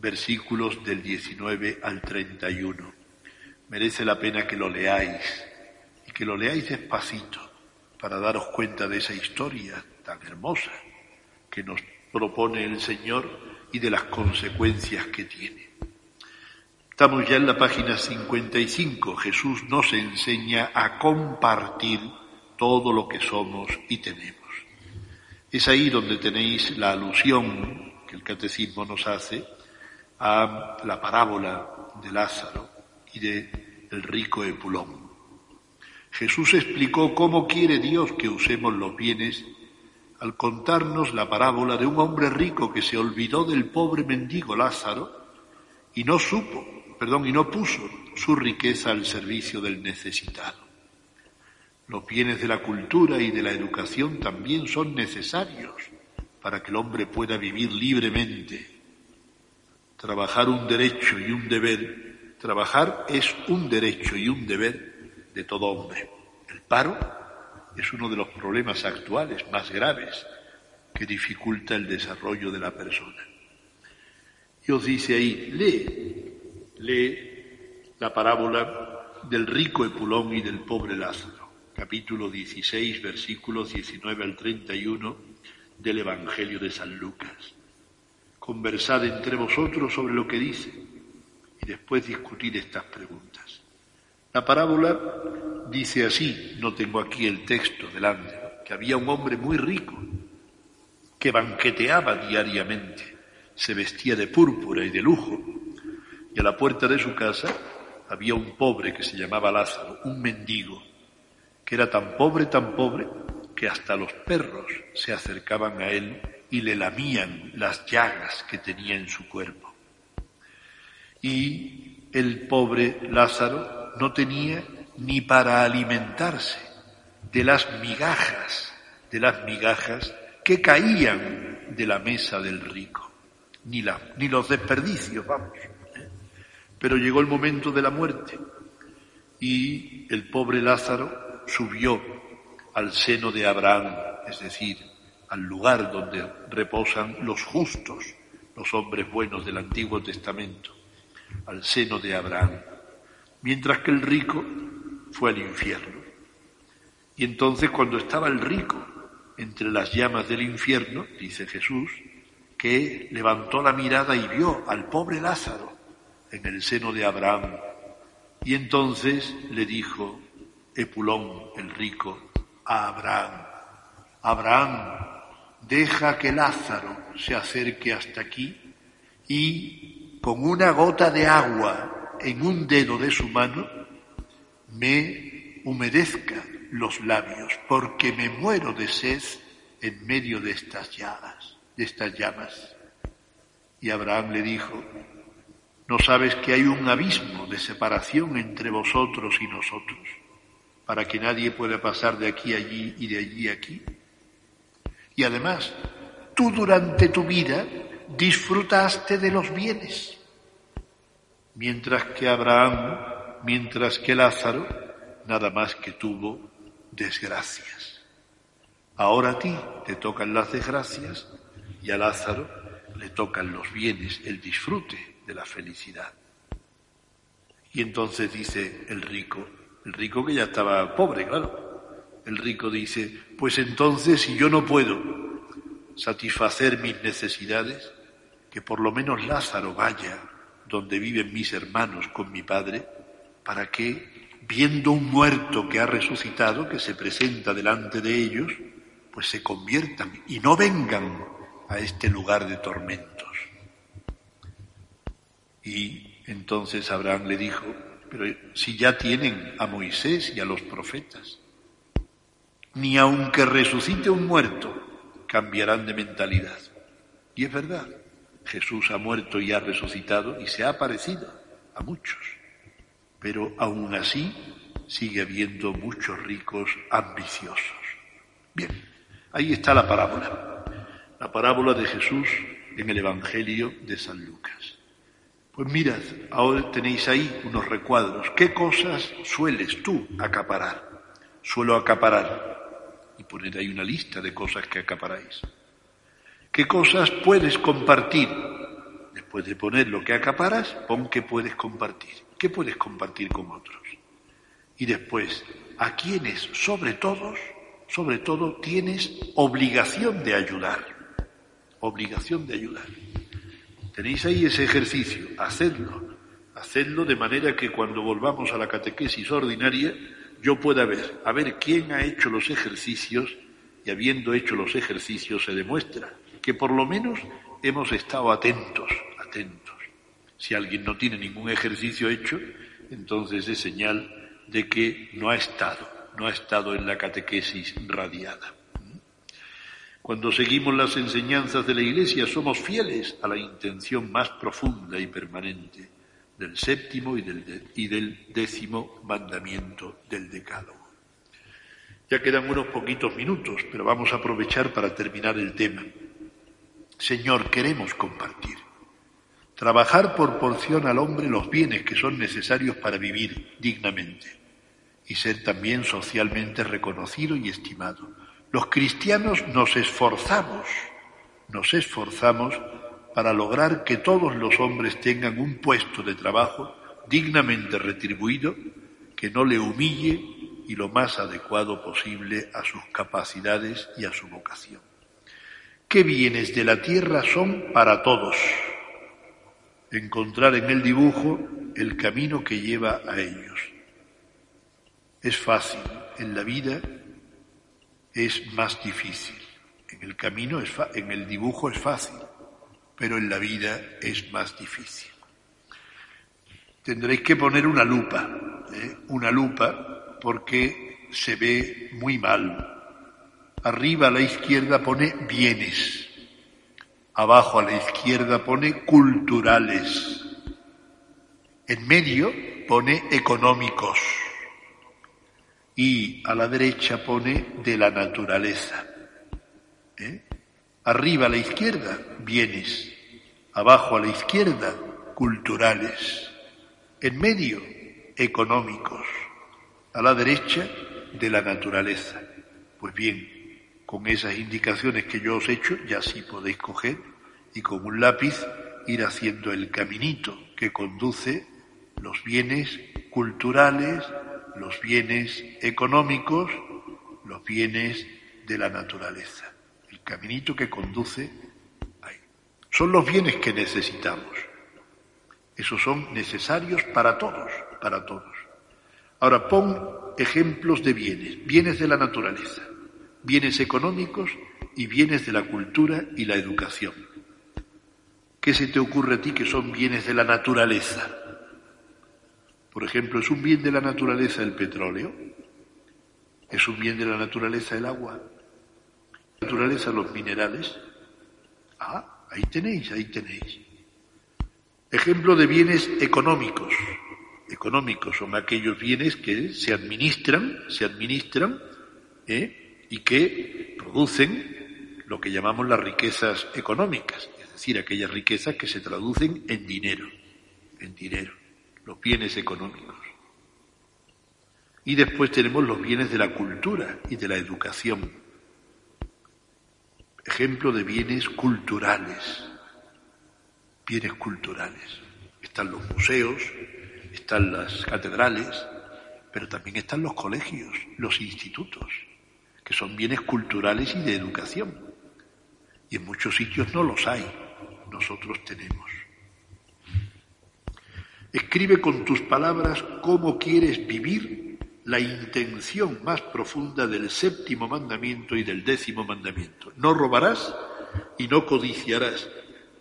versículos del 19 al 31. Merece la pena que lo leáis y que lo leáis despacito para daros cuenta de esa historia tan hermosa que nos propone el Señor y de las consecuencias que tiene. Estamos ya en la página 55. Jesús nos enseña a compartir todo lo que somos y tenemos. Es ahí donde tenéis la alusión que el catecismo nos hace a la parábola de Lázaro y de el rico Epulón. Jesús explicó cómo quiere Dios que usemos los bienes al contarnos la parábola de un hombre rico que se olvidó del pobre mendigo Lázaro y no supo, perdón, y no puso su riqueza al servicio del necesitado. Los bienes de la cultura y de la educación también son necesarios para que el hombre pueda vivir libremente. Trabajar un derecho y un deber. Trabajar es un derecho y un deber de todo hombre. El paro es uno de los problemas actuales más graves que dificulta el desarrollo de la persona. Y os dice ahí, lee, lee la parábola del rico Epulón y del pobre Lázaro capítulo 16, versículos 19 al 31 del Evangelio de San Lucas. Conversad entre vosotros sobre lo que dice y después discutir estas preguntas. La parábola dice así, no tengo aquí el texto delante, que había un hombre muy rico que banqueteaba diariamente, se vestía de púrpura y de lujo, y a la puerta de su casa había un pobre que se llamaba Lázaro, un mendigo, que era tan pobre, tan pobre, que hasta los perros se acercaban a él y le lamían las llagas que tenía en su cuerpo. Y el pobre Lázaro no tenía ni para alimentarse de las migajas, de las migajas que caían de la mesa del rico, ni, la, ni los desperdicios, vamos. Pero llegó el momento de la muerte y el pobre Lázaro subió al seno de Abraham, es decir, al lugar donde reposan los justos, los hombres buenos del Antiguo Testamento, al seno de Abraham, mientras que el rico fue al infierno. Y entonces cuando estaba el rico entre las llamas del infierno, dice Jesús, que levantó la mirada y vio al pobre Lázaro en el seno de Abraham. Y entonces le dijo Epulón, el rico, a Abraham, Abraham, deja que Lázaro se acerque hasta aquí y con una gota de agua en un dedo de su mano me humedezca los labios, porque me muero de sed en medio de estas llagas, de estas llamas. Y Abraham le dijo, ¿no sabes que hay un abismo de separación entre vosotros y nosotros, para que nadie pueda pasar de aquí allí y de allí aquí? Y además, tú durante tu vida disfrutaste de los bienes, mientras que Abraham, mientras que Lázaro, nada más que tuvo desgracias. Ahora a ti te tocan las desgracias y a Lázaro le tocan los bienes, el disfrute de la felicidad. Y entonces dice el rico, el rico que ya estaba pobre, claro, el rico dice, pues entonces si yo no puedo satisfacer mis necesidades, que por lo menos Lázaro vaya donde viven mis hermanos con mi padre, para que, viendo un muerto que ha resucitado, que se presenta delante de ellos, pues se conviertan y no vengan a este lugar de tormentos. Y entonces Abraham le dijo, pero si ya tienen a Moisés y a los profetas, ni aunque resucite un muerto, cambiarán de mentalidad. Y es verdad, Jesús ha muerto y ha resucitado y se ha aparecido a muchos, pero aún así sigue habiendo muchos ricos ambiciosos. Bien, ahí está la parábola, la parábola de Jesús en el Evangelio de San Lucas. Pues mirad, ahora tenéis ahí unos recuadros. ¿Qué cosas sueles tú acaparar? Suelo acaparar y poner ahí una lista de cosas que acaparáis. ¿Qué cosas puedes compartir? Después de poner lo que acaparas, pon qué puedes compartir. ¿Qué puedes compartir con otros? Y después, a quienes, sobre todos, sobre todo, tienes obligación de ayudar. Obligación de ayudar. Tenéis ahí ese ejercicio, hacedlo. Hacedlo de manera que cuando volvamos a la catequesis ordinaria, yo pueda ver, a ver quién ha hecho los ejercicios y habiendo hecho los ejercicios se demuestra que por lo menos hemos estado atentos, atentos. Si alguien no tiene ningún ejercicio hecho, entonces es señal de que no ha estado, no ha estado en la catequesis radiada. Cuando seguimos las enseñanzas de la Iglesia somos fieles a la intención más profunda y permanente del séptimo y del, y del décimo mandamiento del decálogo. Ya quedan unos poquitos minutos, pero vamos a aprovechar para terminar el tema. Señor, queremos compartir. Trabajar por porción al hombre los bienes que son necesarios para vivir dignamente y ser también socialmente reconocido y estimado. Los cristianos nos esforzamos, nos esforzamos para lograr que todos los hombres tengan un puesto de trabajo dignamente retribuido, que no le humille y lo más adecuado posible a sus capacidades y a su vocación. ¿Qué bienes de la tierra son para todos? Encontrar en el dibujo el camino que lleva a ellos. Es fácil, en la vida es más difícil. En el camino, es en el dibujo es fácil, pero en la vida es más difícil. Tendréis que poner una lupa, ¿eh? una lupa, porque se ve muy mal. Arriba a la izquierda pone bienes, abajo a la izquierda pone culturales, en medio pone económicos y a la derecha pone de la naturaleza. ¿Eh? Arriba a la izquierda, bienes. Abajo a la izquierda, culturales. En medio, económicos. A la derecha, de la naturaleza. Pues bien, con esas indicaciones que yo os he hecho, ya sí podéis coger y con un lápiz ir haciendo el caminito que conduce los bienes culturales, los bienes económicos, los bienes de la naturaleza caminito que conduce ahí. Son los bienes que necesitamos. Esos son necesarios para todos, para todos. Ahora pon ejemplos de bienes, bienes de la naturaleza, bienes económicos y bienes de la cultura y la educación. ¿Qué se te ocurre a ti que son bienes de la naturaleza? Por ejemplo, ¿es un bien de la naturaleza el petróleo? ¿Es un bien de la naturaleza el agua? Naturaleza los minerales. Ah, ahí tenéis, ahí tenéis. Ejemplo de bienes económicos. Económicos son aquellos bienes que se administran, se administran ¿eh? y que producen lo que llamamos las riquezas económicas, es decir, aquellas riquezas que se traducen en dinero, en dinero, los bienes económicos. Y después tenemos los bienes de la cultura y de la educación ejemplo de bienes culturales, bienes culturales. Están los museos, están las catedrales, pero también están los colegios, los institutos, que son bienes culturales y de educación. Y en muchos sitios no los hay, nosotros tenemos. Escribe con tus palabras cómo quieres vivir la intención más profunda del séptimo mandamiento y del décimo mandamiento. No robarás y no codiciarás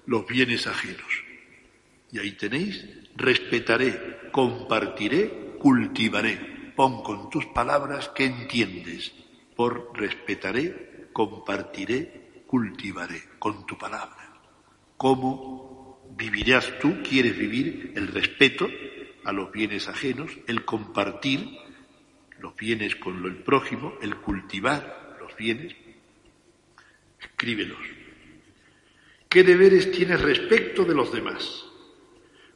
los bienes ajenos. Y ahí tenéis, respetaré, compartiré, cultivaré. Pon con tus palabras que entiendes por respetaré, compartiré, cultivaré, con tu palabra. ¿Cómo vivirás tú? ¿Quieres vivir el respeto a los bienes ajenos, el compartir los bienes con el prójimo, el cultivar los bienes, escríbelos. ¿Qué deberes tienes respecto de los demás?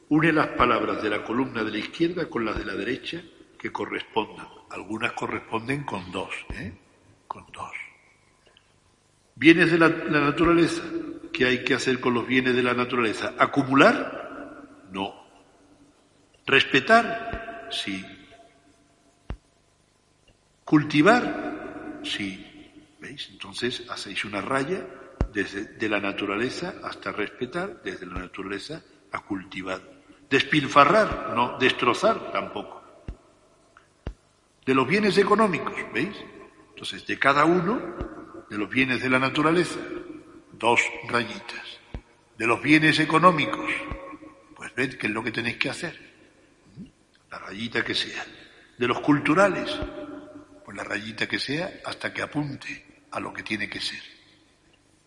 Une las palabras de la columna de la izquierda con las de la derecha que correspondan. Algunas corresponden con dos, ¿eh? Con dos. Bienes de la, la naturaleza. ¿Qué hay que hacer con los bienes de la naturaleza? ¿Acumular? No. ¿Respetar? Sí. Cultivar, sí. ¿Veis? Entonces hacéis una raya desde de la naturaleza hasta respetar, desde la naturaleza a cultivar. Despilfarrar, no, destrozar tampoco. De los bienes económicos, ¿veis? Entonces, de cada uno, de los bienes de la naturaleza, dos rayitas. De los bienes económicos, pues ved qué es lo que tenéis que hacer. La rayita que sea. De los culturales, la rayita que sea, hasta que apunte a lo que tiene que ser.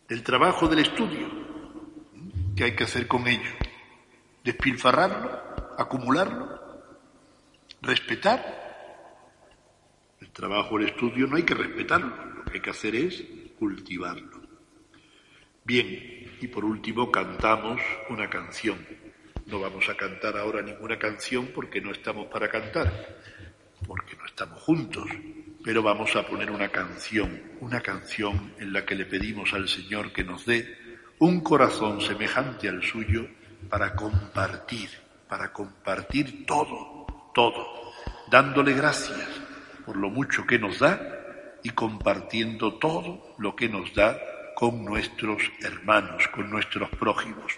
El trabajo del estudio, ¿qué hay que hacer con ello? Despilfarrarlo, acumularlo, respetar. El trabajo del estudio no hay que respetarlo, lo que hay que hacer es cultivarlo. Bien, y por último cantamos una canción. No vamos a cantar ahora ninguna canción porque no estamos para cantar, porque no estamos juntos, pero vamos a poner una canción, una canción en la que le pedimos al Señor que nos dé un corazón semejante al suyo para compartir, para compartir todo, todo, dándole gracias por lo mucho que nos da y compartiendo todo lo que nos da con nuestros hermanos, con nuestros prójimos,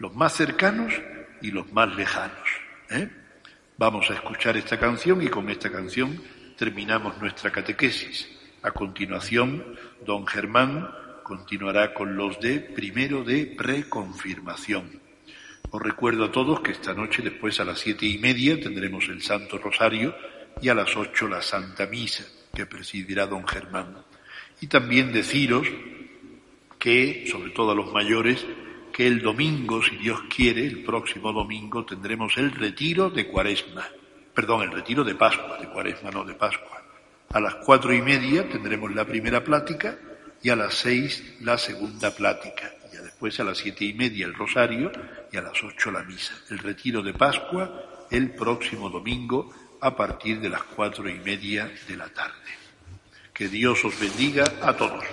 los más cercanos y los más lejanos. ¿eh? Vamos a escuchar esta canción y con esta canción terminamos nuestra catequesis. A continuación, don Germán continuará con los de primero de preconfirmación. Os recuerdo a todos que esta noche, después a las siete y media, tendremos el Santo Rosario y a las ocho la Santa Misa, que presidirá don Germán. Y también deciros que, sobre todo a los mayores, que el domingo, si Dios quiere, el próximo domingo, tendremos el retiro de Cuaresma. Perdón, el retiro de Pascua, de Cuaresma, no de Pascua. A las cuatro y media tendremos la primera plática y a las seis la segunda plática. Y después a las siete y media el rosario y a las ocho la misa. El retiro de Pascua el próximo domingo a partir de las cuatro y media de la tarde. Que Dios os bendiga a todos.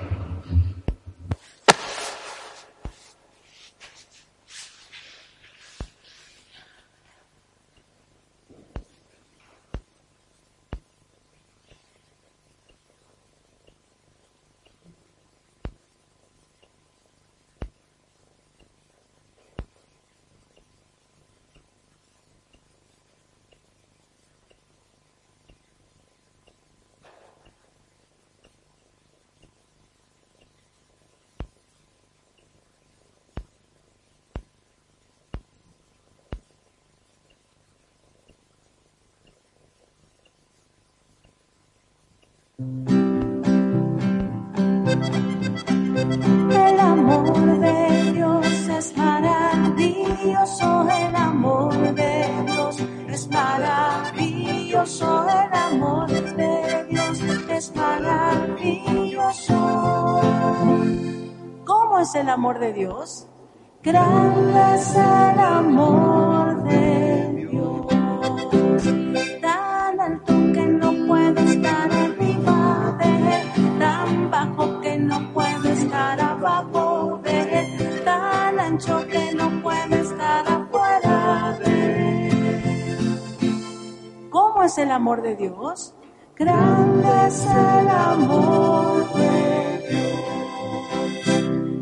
Maravilloso. ¿Cómo es el amor de Dios? Grande es el amor de Dios, tan alto que no puede estar arriba de él, tan bajo que no puede estar abajo de él, tan ancho que no puede estar afuera de él. ¿Cómo es el amor de Dios? Grande es el amor de Dios.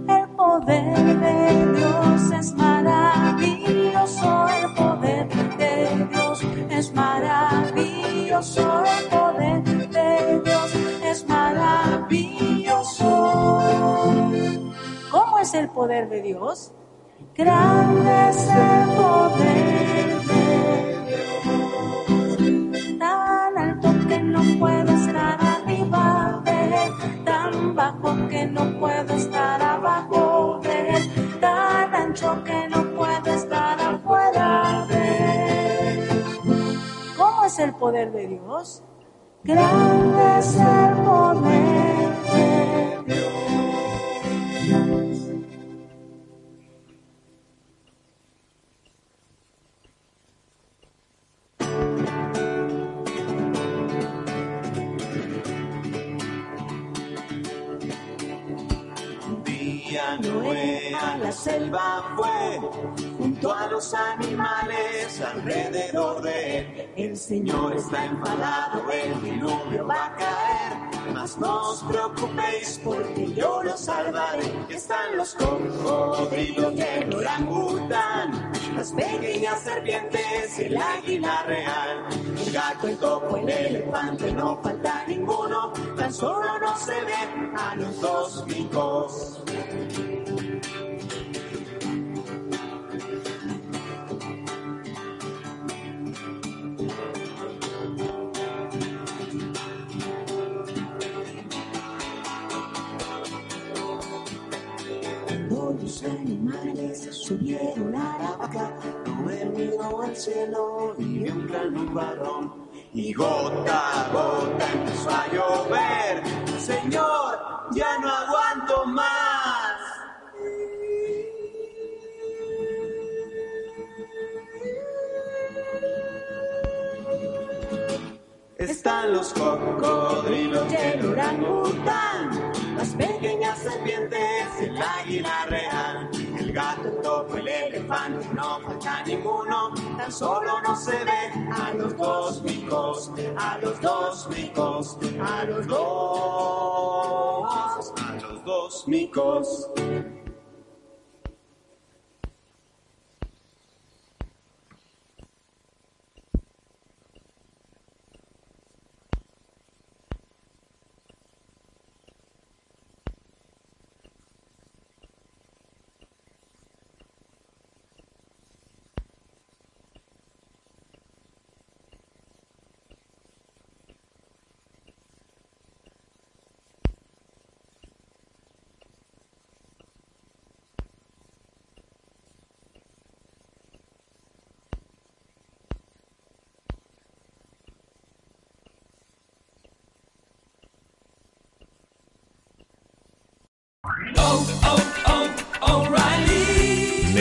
El poder de Dios es maravilloso, el poder de Dios es maravilloso, el poder de Dios es maravilloso. ¿Cómo es el poder de Dios? Grande es el poder de Dios, puedo estar arriba de tan bajo que no puedo estar abajo de tan ancho que no puedo estar afuera de. ¿Cómo es el poder de Dios? Grande es el poder de Dios. La selva fue, junto a los animales alrededor de él. El Señor está enfadado, el diluvio va a caer. Mas no os preocupéis porque yo los salvaré. Están los cocodrilos el orangután, las pequeñas serpientes, el águila real, el gato, el topo, el elefante, no falta ninguno, tan solo no se ven a los dos picos. Animales subieron a la vaca, Noé miró al cielo y un gran nubarrón. Y gota a gota empezó a. no falta ninguno, tan solo no se ve a los dos micos, a los dos micos, a los dos, a los cósmicos.